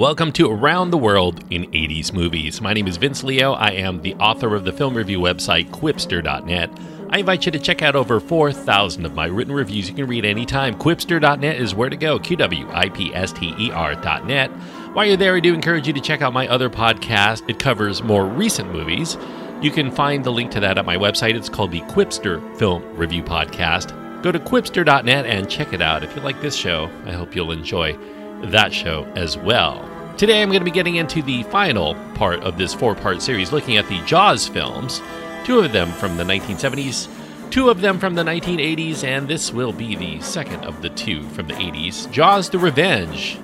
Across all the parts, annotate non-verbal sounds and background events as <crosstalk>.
welcome to Around the World in 80s Movies. My name is Vince Leo. I am the author of the film review website Qwipster.net. I invite you to check out over 4,000 of my written reviews you can read anytime. Qwipster.net is where to go, Q W I P S T E R.net. While you're there, I do encourage you to check out my other podcast. It covers more recent movies. You can find the link to that at my website. It's called the Qwipster Film Review Podcast. Go to qwipster.net and check it out. If you like this show, I hope you'll enjoy that show as well. Today I'm going to be getting into the final part of this four part series looking at the Jaws films, two of them from the 1970s, two of them from the 1980s, and this will be the second of the two from the 80s Jaws the Revenge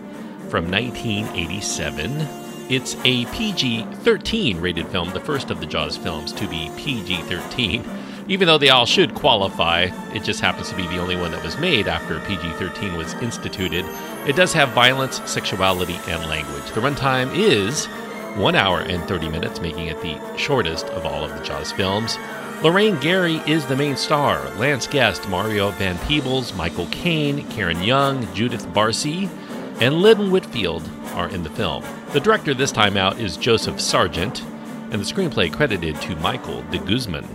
from 1987. It's a PG 13 rated film, the first of the Jaws films to be PG 13 even though they all should qualify, it just happens to be the only one that was made after PG 13 was instituted. It does have violence, sexuality, and language. The runtime is 1 hour and 30 minutes, making it the shortest of all of the Jaws films. Lorraine Gary is the main star. Lance Guest, Mario Van Peebles, Michael Caine, Karen Young, Judith Barsi, and Lynn Whitfield are in the film. The director this time out is Joseph Sargent, and the screenplay credited to Michael de Guzman.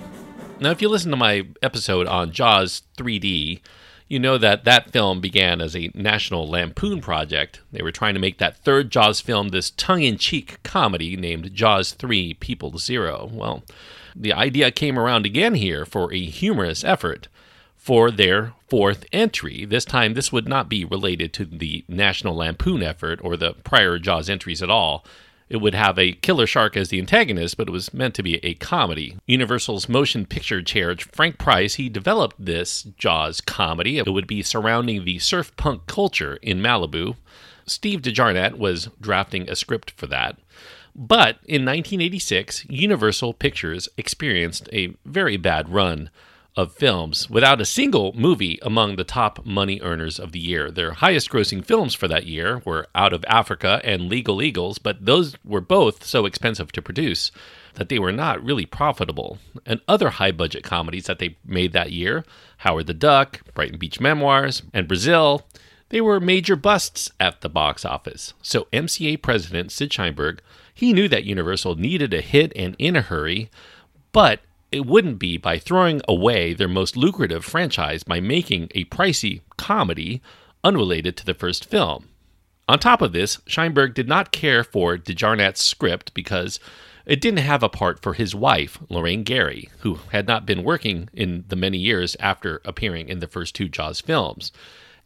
Now, if you listen to my episode on Jaws 3D, you know that that film began as a National Lampoon project. They were trying to make that third Jaws film this tongue in cheek comedy named Jaws 3 People Zero. Well, the idea came around again here for a humorous effort for their fourth entry. This time, this would not be related to the National Lampoon effort or the prior Jaws entries at all it would have a killer shark as the antagonist, but it was meant to be a comedy. Universal's motion picture chair, Frank Price, he developed this Jaws comedy. It would be surrounding the surf punk culture in Malibu. Steve De Jarnatt was drafting a script for that. But in 1986, Universal Pictures experienced a very bad run of films without a single movie among the top money earners of the year. Their highest grossing films for that year were Out of Africa and Legal Eagles, but those were both so expensive to produce that they were not really profitable. And other high budget comedies that they made that year, Howard the Duck, Brighton Beach Memoirs, and Brazil, they were major busts at the box office. So MCA president Sid Sheinberg, he knew that Universal needed a hit and in a hurry, but it wouldn't be by throwing away their most lucrative franchise by making a pricey comedy unrelated to the first film. On top of this, Sheinberg did not care for De Jarnatt's script because it didn't have a part for his wife, Lorraine Gary, who had not been working in the many years after appearing in the first two Jaws films.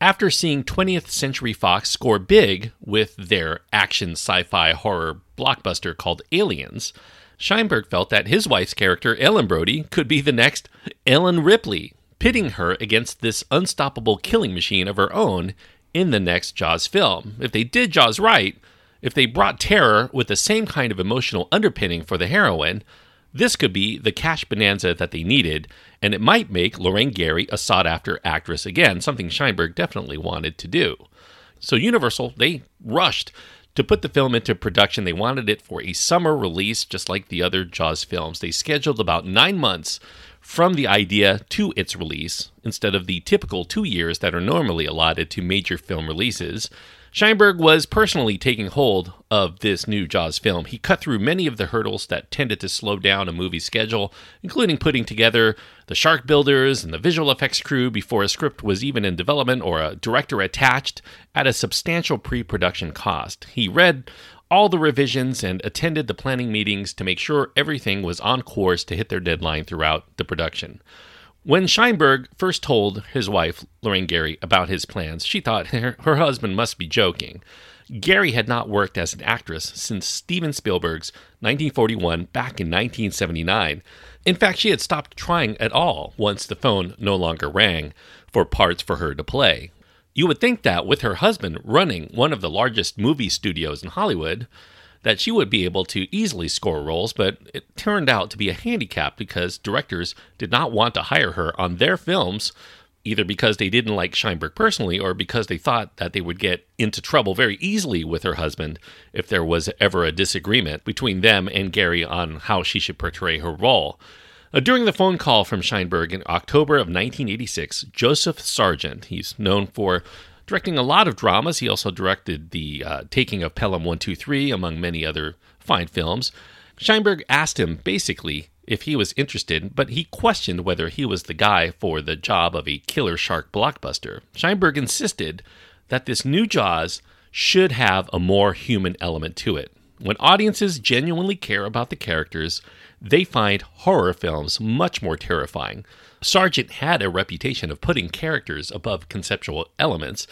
After seeing 20th Century Fox score big with their action sci fi horror blockbuster called Aliens, Sheinberg felt that his wife's character, Ellen Brody, could be the next Ellen Ripley, pitting her against this unstoppable killing machine of her own in the next Jaws film. If they did Jaws right, if they brought terror with the same kind of emotional underpinning for the heroine, this could be the cash bonanza that they needed, and it might make Lorraine Gary a sought after actress again, something Sheinberg definitely wanted to do. So Universal, they rushed to put the film into production, they wanted it for a summer release, just like the other Jaws films. They scheduled about nine months from the idea to its release, instead of the typical two years that are normally allotted to major film releases. Sheinberg was personally taking hold of this new Jaws film. He cut through many of the hurdles that tended to slow down a movie schedule, including putting together the shark builders and the visual effects crew before a script was even in development or a director attached at a substantial pre production cost. He read all the revisions and attended the planning meetings to make sure everything was on course to hit their deadline throughout the production. When Sheinberg first told his wife, Lorraine Gary, about his plans, she thought <laughs> her, her, husband must be joking. Gary had not worked as an actress since Steven Spielberg's 1941 back in 1979. In fact, she had stopped trying at all once the phone no longer rang for parts for her to play. You would think that with her husband running one of the largest movie studios in Hollywood, that she would be able to easily score roles, but it turned out to be a handicap because directors did not want to hire her on their films, either because they didn't like Sheinberg personally or because they thought that they would get into trouble very easily with her husband if there was ever a disagreement between them and Gary on how she should portray her role. Uh, during the phone call from Sheinberg in October of 1986, Joseph Sargent, he's known for directing a lot of dramas. He also directed The uh, Taking of Pelham 123, among many other fine films. Sheinberg asked him basically if he was interested, but he questioned whether he was the guy for the job of a killer shark blockbuster. Sheinberg insisted that this new Jaws should have a more human element to it. When audiences genuinely care about the characters, they find horror films much more terrifying. Sargent had a reputation of putting characters above conceptual elements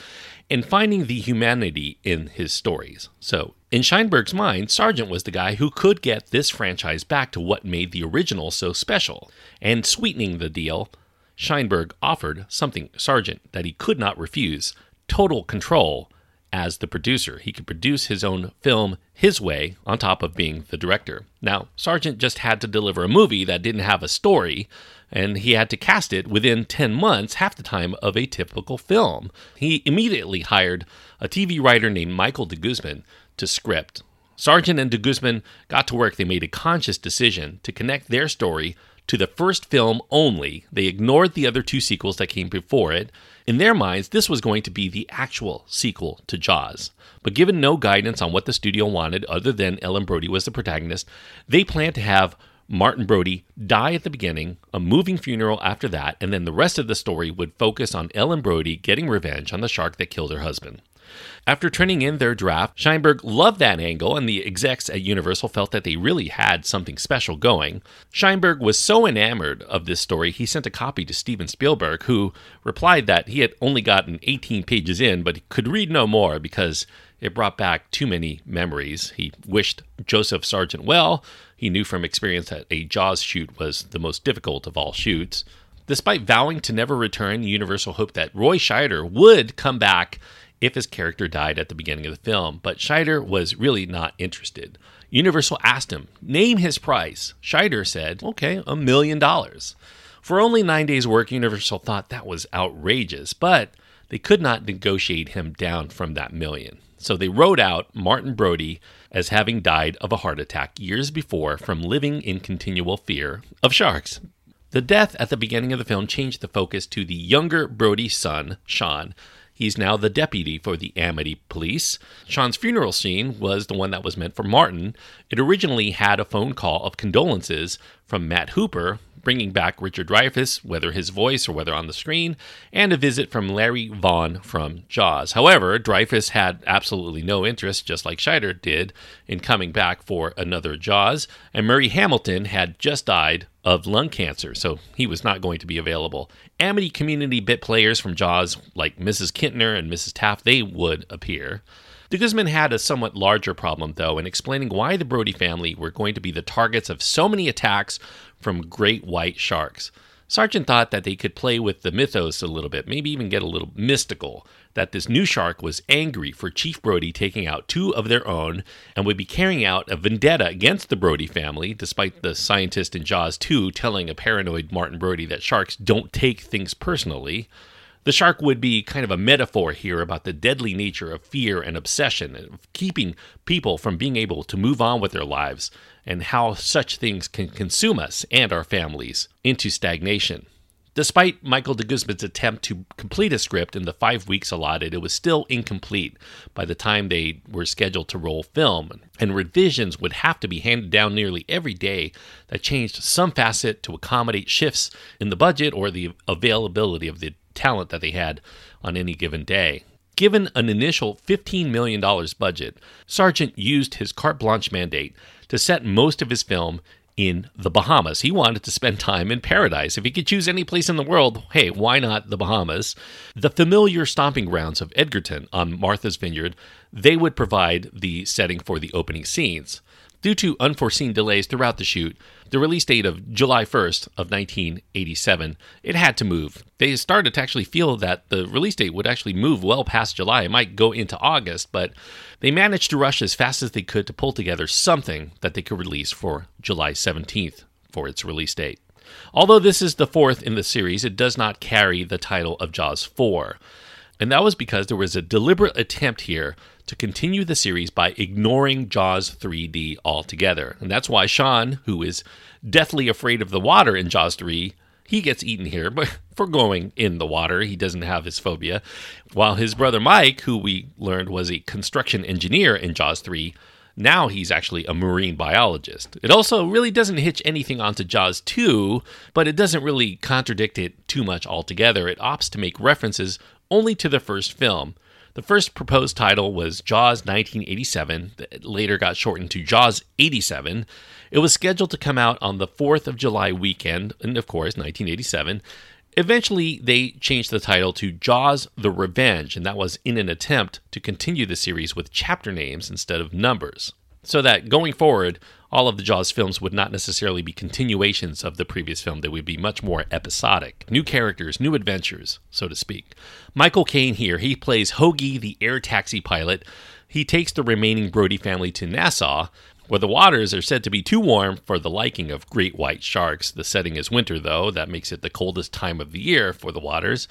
and finding the humanity in his stories. So, in Sheinberg's mind, Sargent was the guy who could get this franchise back to what made the original so special. And sweetening the deal, Sheinberg offered something Sargent that he could not refuse total control as the producer. He could produce his own film his way on top of being the director. Now, Sargent just had to deliver a movie that didn't have a story, and he had to cast it within 10 months, half the time of a typical film. He immediately hired a TV writer named Michael de Guzman to script. Sargent and de Guzman got to work. They made a conscious decision to connect their story to the first film only. They ignored the other two sequels that came before it. In their minds, this was going to be the actual sequel to Jaws. But given no guidance on what the studio wanted other than Ellen Brody was the protagonist, they planned to have Martin Brody die at the beginning, a moving funeral after that, and then the rest of the story would focus on Ellen Brody getting revenge on the shark that killed her husband. After turning in their draft, Sheinberg loved that angle, and the execs at Universal felt that they really had something special going. Sheinberg was so enamored of this story, he sent a copy to Steven Spielberg, who replied that he had only gotten 18 pages in, but could read no more because it brought back too many memories. He wished Joseph Sargent well. He knew from experience that a Jaws shoot was the most difficult of all shoots. Despite vowing to never return, Universal hoped that Roy Scheider would come back if his character died at the beginning of the film, but Scheider was really not interested. Universal asked him, name his price. Scheider said, okay, a million dollars. For only nine days' work, Universal thought that was outrageous, but they could not negotiate him down from that million. So they wrote out Martin Brody as having died of a heart attack years before from living in continual fear of sharks. The death at the beginning of the film changed the focus to the younger Brody's son, Sean, He's now the deputy for the Amity Police. Sean's funeral scene was the one that was meant for Martin. It originally had a phone call of condolences from Matt Hooper, bringing back Richard Dreyfuss, whether his voice or whether on the screen, and a visit from Larry Vaughn from Jaws. However, Dreyfuss had absolutely no interest, just like Scheider did, in coming back for another Jaws, and Murray Hamilton had just died of lung cancer, so he was not going to be available. Amity community bit players from Jaws, like Mrs. Kintner and Mrs. Taft, they would appear. De Guzman had a somewhat larger problem, though, in explaining why the Brody family were going to be the targets of so many attacks from great white sharks. Sargent thought that they could play with the mythos a little bit, maybe even get a little mystical, that this new shark was angry for Chief Brody taking out two of their own and would be carrying out a vendetta against the Brody family, despite the scientist in Jaws 2 telling a paranoid Martin Brody that sharks don't take things personally. The shark would be kind of a metaphor here about the deadly nature of fear and obsession, of keeping people from being able to move on with their lives, and how such things can consume us and our families into stagnation. Despite Michael de Guzman's attempt to complete a script in the five weeks allotted, it was still incomplete by the time they were scheduled to roll film, and revisions would have to be handed down nearly every day that changed some facet to accommodate shifts in the budget or the availability of the talent that they had on any given day. Given an initial $15 million budget, Sargent used his carte blanche mandate to set most of his film in the Bahamas. He wanted to spend time in paradise. If he could choose any place in the world, hey, why not the Bahamas? The familiar stomping grounds of Edgartown on Martha's Vineyard, they would provide the setting for the opening scenes. Due to unforeseen delays throughout the shoot, the release date of July 1st of 1987, it had to move. They started to actually feel that the release date would actually move well past July. It might go into August, but they managed to rush as fast as they could to pull together something that they could release for July 17th for its release date. Although this is the fourth in the series, it does not carry the title of Jaws 4. And that was because there was a deliberate attempt here to continue the series by ignoring Jaws 3D altogether. And that's why Sean, who is deathly afraid of the water in Jaws 3, he gets eaten here, but <laughs> for going in the water, he doesn't have his phobia. While his brother Mike, who we learned was a construction engineer in Jaws 3, now he's actually a marine biologist. It also really doesn't hitch anything onto Jaws 2, but it doesn't really contradict it too much altogether. It opts to make references only to the first film. The first proposed title was Jaws 1987, that later got shortened to Jaws 87. It was scheduled to come out on the 4th of July weekend, and of course, 1987. Eventually, they changed the title to Jaws the Revenge, and that was in an attempt to continue the series with chapter names instead of numbers. So that going forward, all of the Jaws films would not necessarily be continuations of the previous film. They would be much more episodic. New characters, new adventures, so to speak. Michael Caine here, he plays Hoagie, the air taxi pilot. He takes the remaining Brody family to Nassau, where the waters are said to be too warm for the liking of great white sharks. The setting is winter, though. That makes it the coldest time of the year for the waters.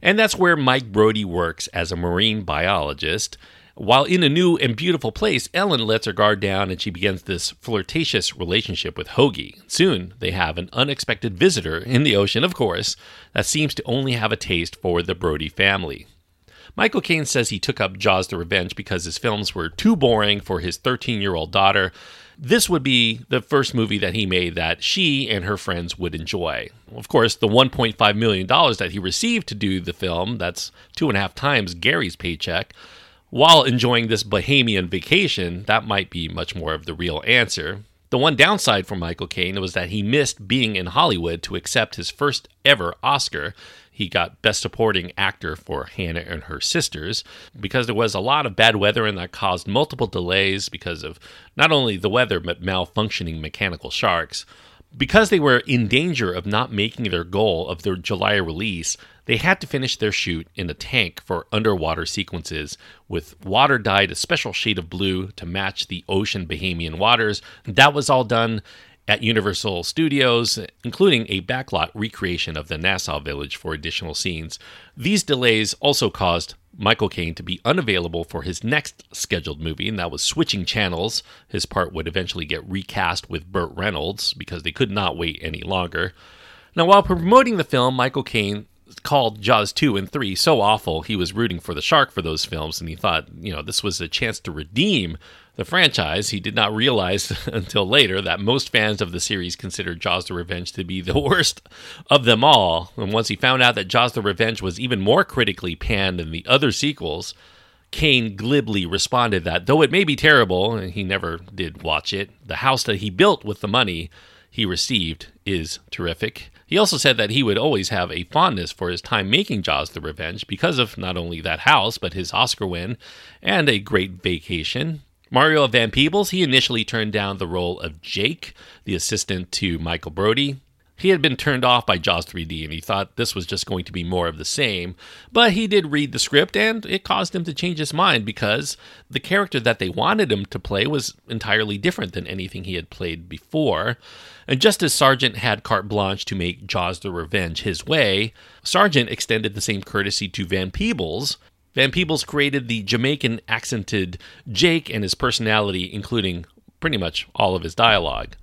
And that's where Mike Brody works as a marine biologist. While in a new and beautiful place, Ellen lets her guard down and she begins this flirtatious relationship with Hoagie. Soon, they have an unexpected visitor in the ocean, of course, that seems to only have a taste for the Brody family. Michael Caine says he took up Jaws the Revenge because his films were too boring for his 13 year old daughter. This would be the first movie that he made that she and her friends would enjoy. Of course, the $1.5 million that he received to do the film, that's two and a half times Gary's paycheck. While enjoying this Bahamian vacation, that might be much more of the real answer. The one downside for Michael Caine was that he missed being in Hollywood to accept his first ever Oscar. He got Best Supporting Actor for Hannah and Her Sisters because there was a lot of bad weather and that caused multiple delays because of not only the weather but malfunctioning mechanical sharks. Because they were in danger of not making their goal of their July release, they had to finish their shoot in a tank for underwater sequences, with water dyed a special shade of blue to match the ocean Bahamian waters. That was all done at Universal Studios, including a backlot recreation of the Nassau village for additional scenes. These delays also caused Michael Caine to be unavailable for his next scheduled movie, and that was Switching Channels. His part would eventually get recast with Burt Reynolds because they could not wait any longer. Now, while promoting the film, Michael Caine called Jaws 2 and 3 so awful, he was rooting for the shark for those films, and he thought, you know, this was a chance to redeem the franchise. He did not realize <laughs> until later that most fans of the series considered Jaws the Revenge to be the <laughs> worst of them all. And once he found out that Jaws the Revenge was even more critically panned than the other sequels, Caine glibly responded that though it may be terrible, and he never did watch it, the house that he built with the money he received is terrific. He also said that he would always have a fondness for his time making Jaws the Revenge because of not only that house, but his Oscar win and a great vacation. Mario Van Peebles, he initially turned down the role of Jake, the assistant to Michael Brody. He had been turned off by Jaws 3D and he thought this was just going to be more of the same. But he did read the script and it caused him to change his mind because the character that they wanted him to play was entirely different than anything he had played before. And just as Sargent had carte blanche to make Jaws the Revenge his way, Sargent extended the same courtesy to Van Peebles. Van Peebles created the Jamaican accented Jake and his personality, including pretty much all of his dialogue.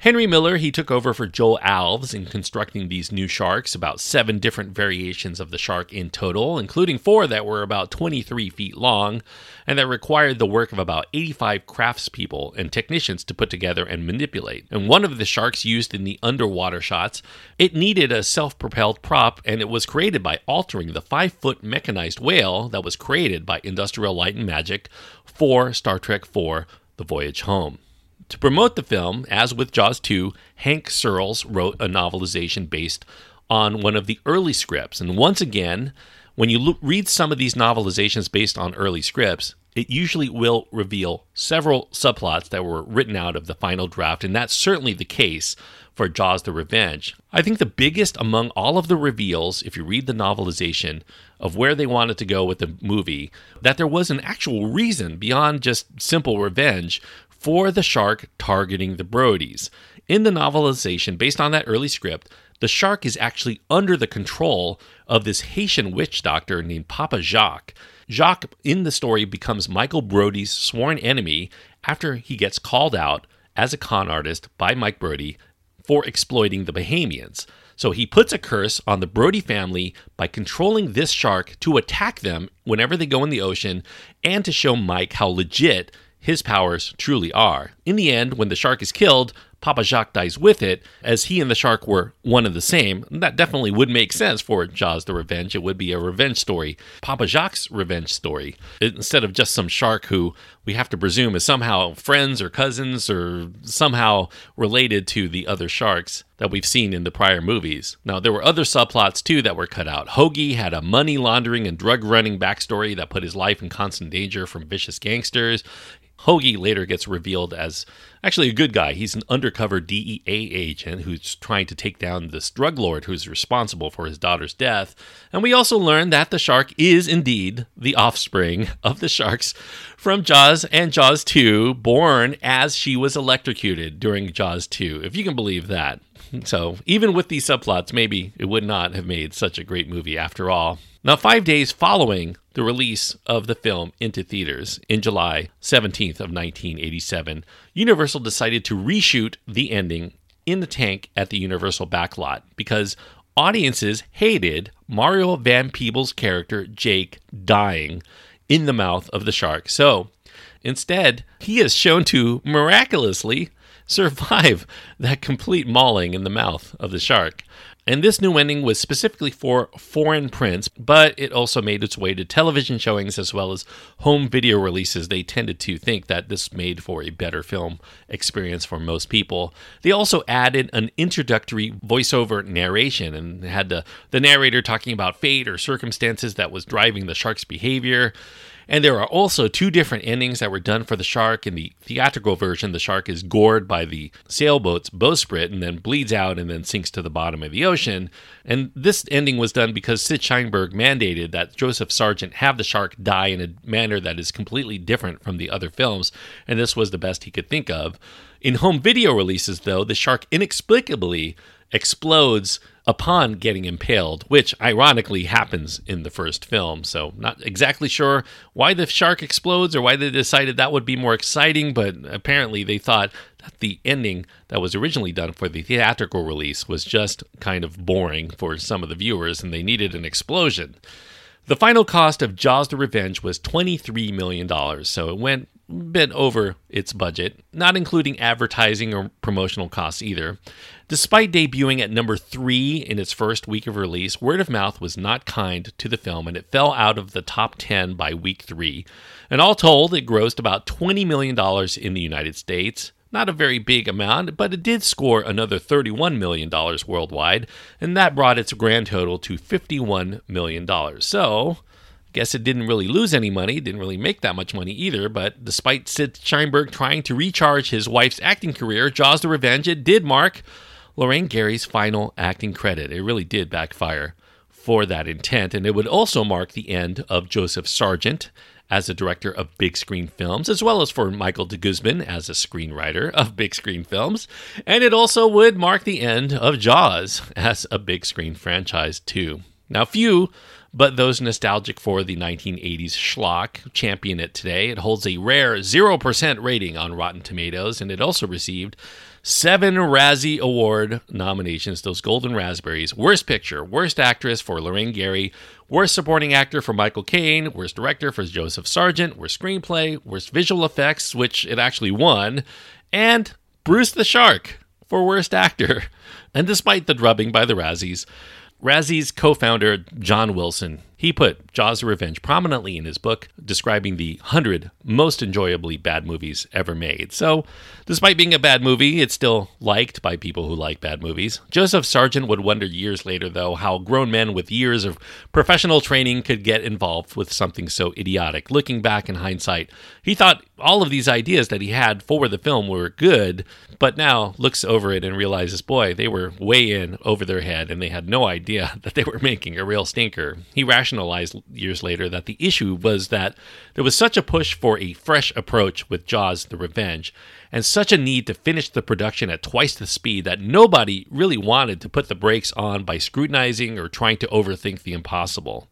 Henry Miller, he took over for Joel Alves in constructing these new sharks, about seven different variations of the shark in total, including four that were about 23 feet long, and that required the work of about 85 craftspeople and technicians to put together and manipulate. And one of the sharks used in the underwater shots, it needed a self propelled prop, and it was created by altering the five foot mechanized whale that was created by Industrial Light and Magic for Star Trek IV The Voyage Home. To promote the film, as with Jaws 2, Hank Searls wrote a novelization based on one of the early scripts. And once again, when you read some of these novelizations based on early scripts, it usually will reveal several subplots that were written out of the final draft, and that's certainly the case for Jaws the Revenge. I think the biggest among all of the reveals, if you read the novelization of where they wanted to go with the movie, that there was an actual reason beyond just simple revenge for the shark targeting the Brodies. In the novelization, based on that early script, the shark is actually under the control of this Haitian witch doctor named Papa Jacques. Jacques, in the story, becomes Michael Brody's sworn enemy after he gets called out as a con artist by Mike Brody for exploiting the Bahamians. So he puts a curse on the Brody family by controlling this shark to attack them whenever they go in the ocean and to show Mike how legit his powers truly are. In the end, when the shark is killed, Papa Jacques dies with it, as he and the shark were one and the same. That definitely would make sense for Jaws the Revenge. It would be a revenge story, Papa Jacques' revenge story, instead of just some shark who we have to presume is somehow friends or cousins or somehow related to the other sharks that we've seen in the prior movies. Now, there were other subplots too that were cut out. Hoagie had a money laundering and drug running backstory that put his life in constant danger from vicious gangsters. Hoagie later gets revealed as actually a good guy. He's an undercover DEA agent who's trying to take down this drug lord who's responsible for his daughter's death. And we also learn that the shark is indeed the offspring of the sharks from Jaws and Jaws 2, born as she was electrocuted during Jaws 2, if you can believe that. So, even with these subplots, maybe it would not have made such a great movie after all. Now, five days following the release of the film into theaters in July 17th of 1987, Universal decided to reshoot the ending in the tank at the Universal backlot because audiences hated Mario Van Peebles' character Jake dying in the mouth of the shark. So, instead, he is shown to miraculously survive <laughs> that complete mauling in the mouth of the shark. And this new ending was specifically for foreign prints, but it also made its way to television showings as well as home video releases. They tended to think that this made for a better film experience for most people. They also added an introductory voiceover narration and had the, the narrator talking about fate or circumstances that was driving the shark's behavior. And there are also two different endings that were done for the shark. In the theatrical version, the shark is gored by the sailboat's bowsprit and then bleeds out and then sinks to the bottom of the ocean. And this ending was done because Sid Sheinberg mandated that Joseph Sargent have the shark die in a manner that is completely different from the other films, and this was the best he could think of. In home video releases, though, the shark inexplicably explodes upon getting impaled, which ironically happens in the first film. So, not exactly sure why the shark explodes or why they decided that would be more exciting, but apparently they thought that the ending that was originally done for the theatrical release was just kind of boring for some of the viewers and they needed an explosion. The final cost of Jaws the Revenge was $23 million, so it went bit over its budget, not including advertising or promotional costs either. Despite debuting at number three in its first week of release, word of mouth was not kind to the film and it fell out of the top 10 by week three. And all told, it grossed about $20 million in the United States. Not a very big amount, but it did score another $31 million worldwide, and that brought its grand total to $51 million. So, guess it didn't really lose any money, didn't really make that much money either, but despite Sid Sheinberg trying to recharge his wife's acting career, Jaws the Revenge, it did mark Lorraine Gary's final acting credit. It really did backfire for that intent, and it would also mark the end of Joseph Sargent as a director of big screen films, as well as for Michael de Guzman as a screenwriter of big screen films. And it also would mark the end of Jaws as a big screen franchise, too. Now, few but those nostalgic for the 1980s schlock champion it today. It holds a rare 0% rating on Rotten Tomatoes, and it also received seven Razzie Award nominations, those golden raspberries. Worst Picture, Worst Actress for Lorraine Gary, Worst Supporting Actor for Michael Caine, Worst Director for Joseph Sargent, Worst Screenplay, Worst Visual Effects, which it actually won, and Bruce the Shark for Worst Actor. <laughs> And despite the drubbing by the Razzies, Razzie's co founder, John Wilson, he put Jaws of Revenge prominently in his book, describing the 100 most enjoyably bad movies ever made. So, despite being a bad movie, it's still liked by people who like bad movies. Joseph Sargent would wonder years later, though, how grown men with years of professional training could get involved with something so idiotic. Looking back in hindsight, he thought all of these ideas that he had for the film were good, but now looks over it and realizes, boy, they were way in over their head and they had no idea <laughs> that they were making a real stinker. He rationalized years later that the issue was that there was such a push for a fresh approach with Jaws the Revenge and such a need to finish the production at twice the speed that nobody really wanted to put the brakes on by scrutinizing or trying to overthink the impossible.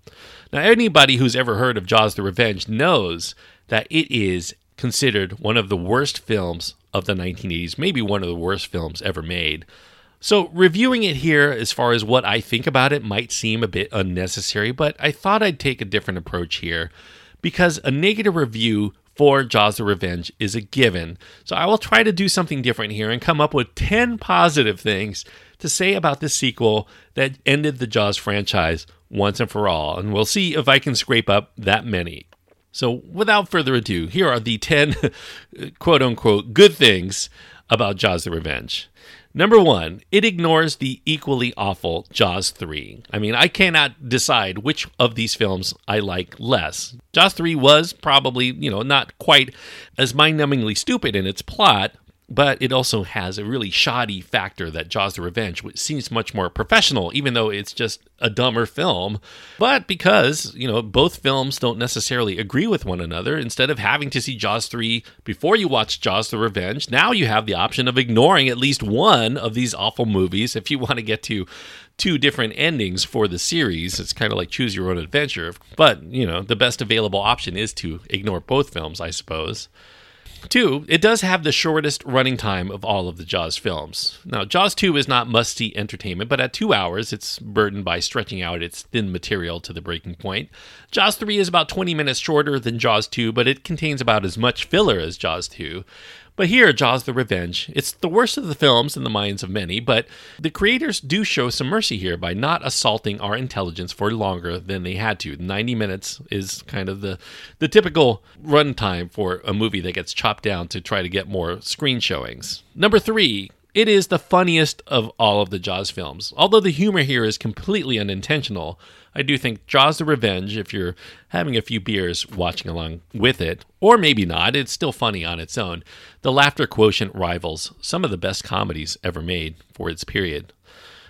Now, anybody who's ever heard of Jaws the Revenge knows that it is considered one of the worst films of the 1980s, maybe one of the worst films ever made. So, reviewing it here, as far as what I think about it, might seem a bit unnecessary, but I thought I'd take a different approach here because a negative review for Jaws the Revenge is a given. So, I will try to do something different here and come up with 10 positive things to say about this sequel that ended the Jaws franchise once and for all. And we'll see if I can scrape up that many. So, without further ado, here are the 10 <laughs> quote unquote good things about Jaws the Revenge. Number one, it ignores the equally awful Jaws 3. I mean, I cannot decide which of these films I like less. Jaws 3 was probably, you know, not quite as mind numbingly stupid in its plot, but it also has a really shoddy factor that Jaws the Revenge, which seems much more professional, even though it's just a dumber film. But because, you know, both films don't necessarily agree with one another, instead of having to see Jaws 3 before you watch Jaws the Revenge, now you have the option of ignoring at least one of these awful movies if you <laughs> want to get to two different endings for the series. It's kind of like choose your own adventure. But, you know, the best available option is to ignore both films, I suppose. Two, it does have the shortest running time of all of the Jaws films. Now, Jaws 2 is not must see entertainment, but at two hours, it's burdened by stretching out its thin material to the breaking point. Jaws 3 is about 20 minutes shorter than Jaws 2, but it contains about as much filler as Jaws 2. But here, Jaws the Revenge, it's the worst of the films in the minds of many, but the creators do show some mercy here by not assaulting our intelligence for longer than they had to. 90 minutes is kind of the, the typical runtime for a movie that gets chopped down to try to get more screen showings. Number three, it is the funniest of all of the Jaws films. Although the humor here is completely unintentional, I do think Jaws the Revenge, if you're having a few beers watching along with it, or maybe not, it's still funny on its own. The laughter quotient rivals some of the best comedies ever made for its period.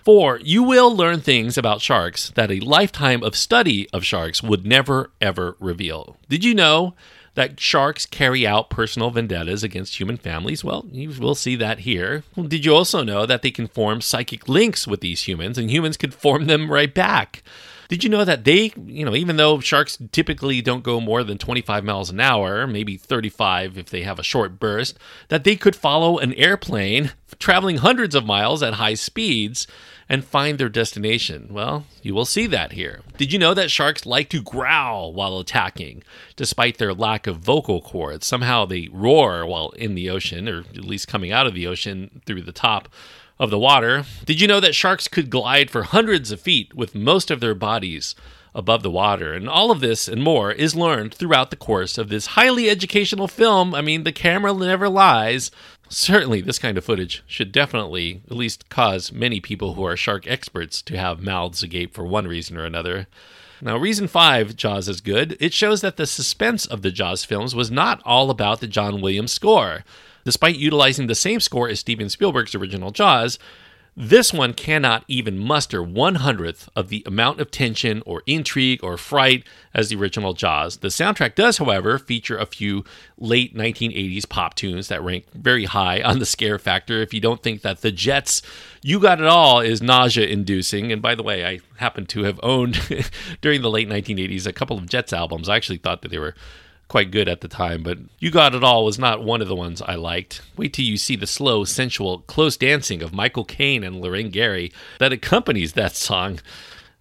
Four, you will learn things about sharks that a lifetime of study of sharks would never ever reveal. Did you know that sharks carry out personal vendettas against human families? Well, you will see that here. Did you also know that they can form psychic links with these humans and humans could form them right back? Did you know that they, you know, even though sharks typically don't go more than 25 miles an hour, maybe 35 if they have a short burst, that they could follow an airplane traveling hundreds of miles at high speeds and find their destination? Well, you will see that here. Did you know that sharks like to growl while attacking, despite their lack of vocal cords? Somehow they roar while in the ocean, or at least coming out of the ocean through the top of the water. Did you know that sharks could glide for hundreds of feet with most of their bodies above the water? And all of this and more is learned throughout the course of this highly educational film. I mean, the camera never lies. Certainly, this kind of footage should definitely at least cause many people who are shark experts to have mouths agape for one reason or another. Now, reason five, Jaws is good. It shows that the suspense of the Jaws films was not all about the John Williams score. Despite utilizing the same score as Steven Spielberg's original Jaws, this one cannot even muster one hundredth of the amount of tension or intrigue or fright as the original Jaws. The soundtrack does, however, feature a few late 1980s pop tunes that rank very high on the scare factor. If you don't think that the Jets, You Got It All, is nausea inducing, and by the way, I happen to have owned <laughs> during the late 1980s a couple of Jets albums. I actually thought that they were quite good at the time, but You Got It All was not one of the ones I liked. Wait till you see the slow, sensual, close dancing of Michael Caine and Lorraine Gary that accompanies that song.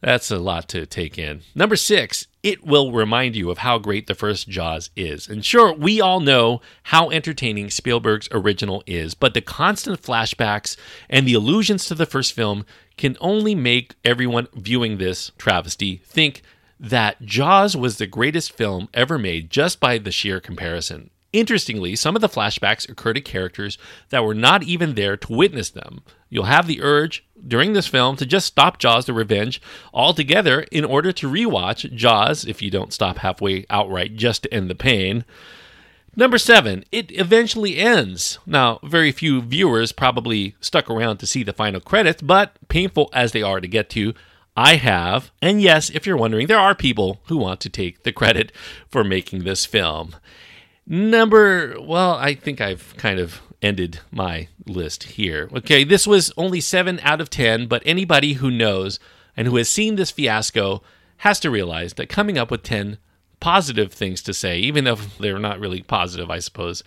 That's a lot to take in. Number six, it will remind you of how great the first Jaws is. And sure, we all know how entertaining Spielberg's original is, but the constant flashbacks and the allusions to the first film can only make everyone viewing this travesty think that Jaws was the greatest film ever made just by the sheer comparison. Interestingly, some of the flashbacks occur to characters that were not even there to witness them. You'll have the urge during this film to just stop Jaws the Revenge altogether in order to rewatch Jaws if you don't stop halfway outright just to end the pain. Number seven, it eventually ends. Now, very few viewers probably stuck around to see the final credits, but painful as they are to get to, I have. And yes, if you're wondering, there are people who want to take the credit for making this film. Number, well, I think I've kind of ended my list here. Okay, this was only 7 out of 10, but anybody who knows and who has seen this fiasco has to realize that coming up with 10 positive things to say, even if they're not really positive, I suppose,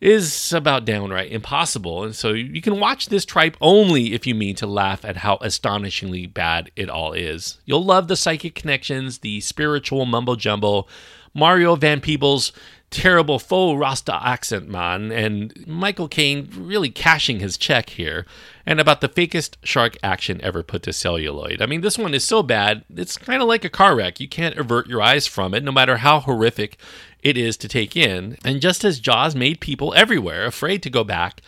is about downright impossible. And so you can watch this tripe only if you mean to laugh at how astonishingly bad it all is. You'll love the psychic connections, the spiritual mumbo jumbo, Mario Van Peebles terrible faux Rasta accent man, and Michael Caine really cashing his check here, and about the fakest shark action ever put to celluloid. I mean, this one is so bad, it's kind of like a car wreck. You can't avert your eyes from it, no matter how horrific it is to take in. And just as Jaws made people everywhere afraid to go back,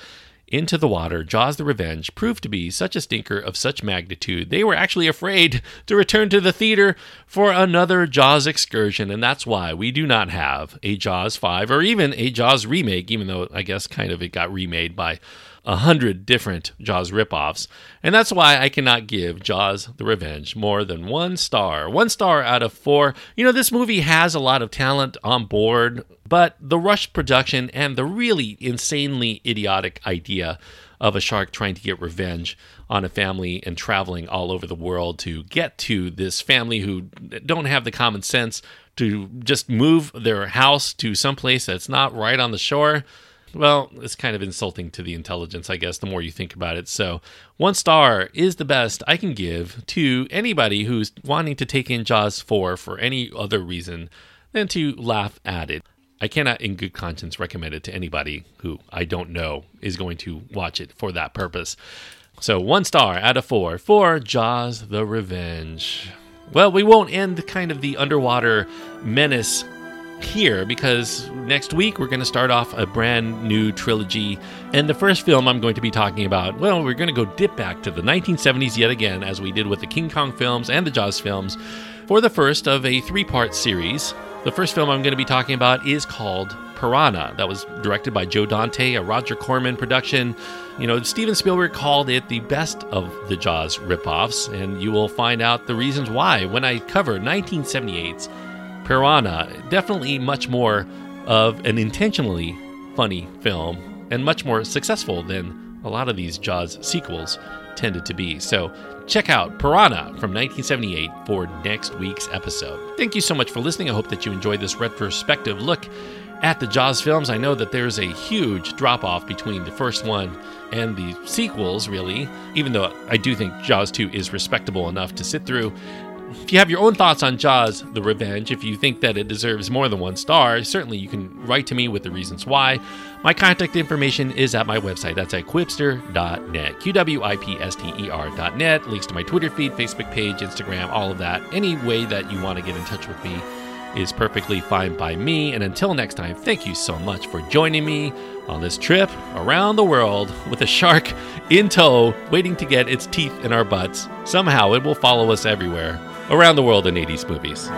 into the water, Jaws the Revenge proved to be such a stinker of such magnitude, they were actually afraid <laughs> to return to the theater for another Jaws excursion, and that's why we do not have a Jaws 5 or even a Jaws remake, even though I guess kind of it got remade by a hundred different Jaws ripoffs, and that's why I cannot give Jaws the Revenge more than one star. One star out of four. You know, this movie has a lot of talent on board, but the rush production and the really insanely idiotic idea of a shark trying to get revenge on a family and traveling all over the world to get to this family who don't have the common sense to just move their house to someplace that's not right on the shore well, it's kind of insulting to the intelligence, I guess, the more you think about it. So, one star is the best I can give to anybody who's wanting to take in Jaws 4 for any other reason than to laugh at it. I cannot, in good conscience, recommend it to anybody who I don't know is going to watch it for that purpose. So, one star out of four for Jaws the Revenge. Well, we won't end kind of the underwater menace here because next week we're going to start off a brand new trilogy. And the first film I'm going to be talking about, well, we're going to go dip back to the 1970s yet again, as we did with the King Kong films and the Jaws films, for the first of a three part series. The first film I'm going to be talking about is called Piranha. That was directed by Joe Dante, a Roger Corman production. You know, Steven Spielberg called it the best of the Jaws ripoffs, and you will find out the reasons why when I cover 1978's Piranha, definitely much more of an intentionally funny film and much more successful than a lot of these Jaws sequels tended to be. So check out Piranha from 1978 for next week's episode. Thank you so much for listening. I hope that you enjoyed this retrospective look at the Jaws films. I know that there's a huge drop off between the first one and the sequels, really, even though I do think Jaws 2 is respectable enough to sit through. If you have your own thoughts on Jaws The Revenge, if you think that it deserves more than one star, certainly you can write to me with the reasons why. My contact information is at my website. That's at qwipster.net. Q W I P S T E R.net. Links to my Twitter feed, Facebook page, Instagram, all of that. Any way that you want to get in touch with me is perfectly fine by me. And until next time, thank you so much for joining me on this trip around the world with a shark in tow, waiting to get its teeth in our butts. Somehow it will follow us everywhere around the world in 80s movies.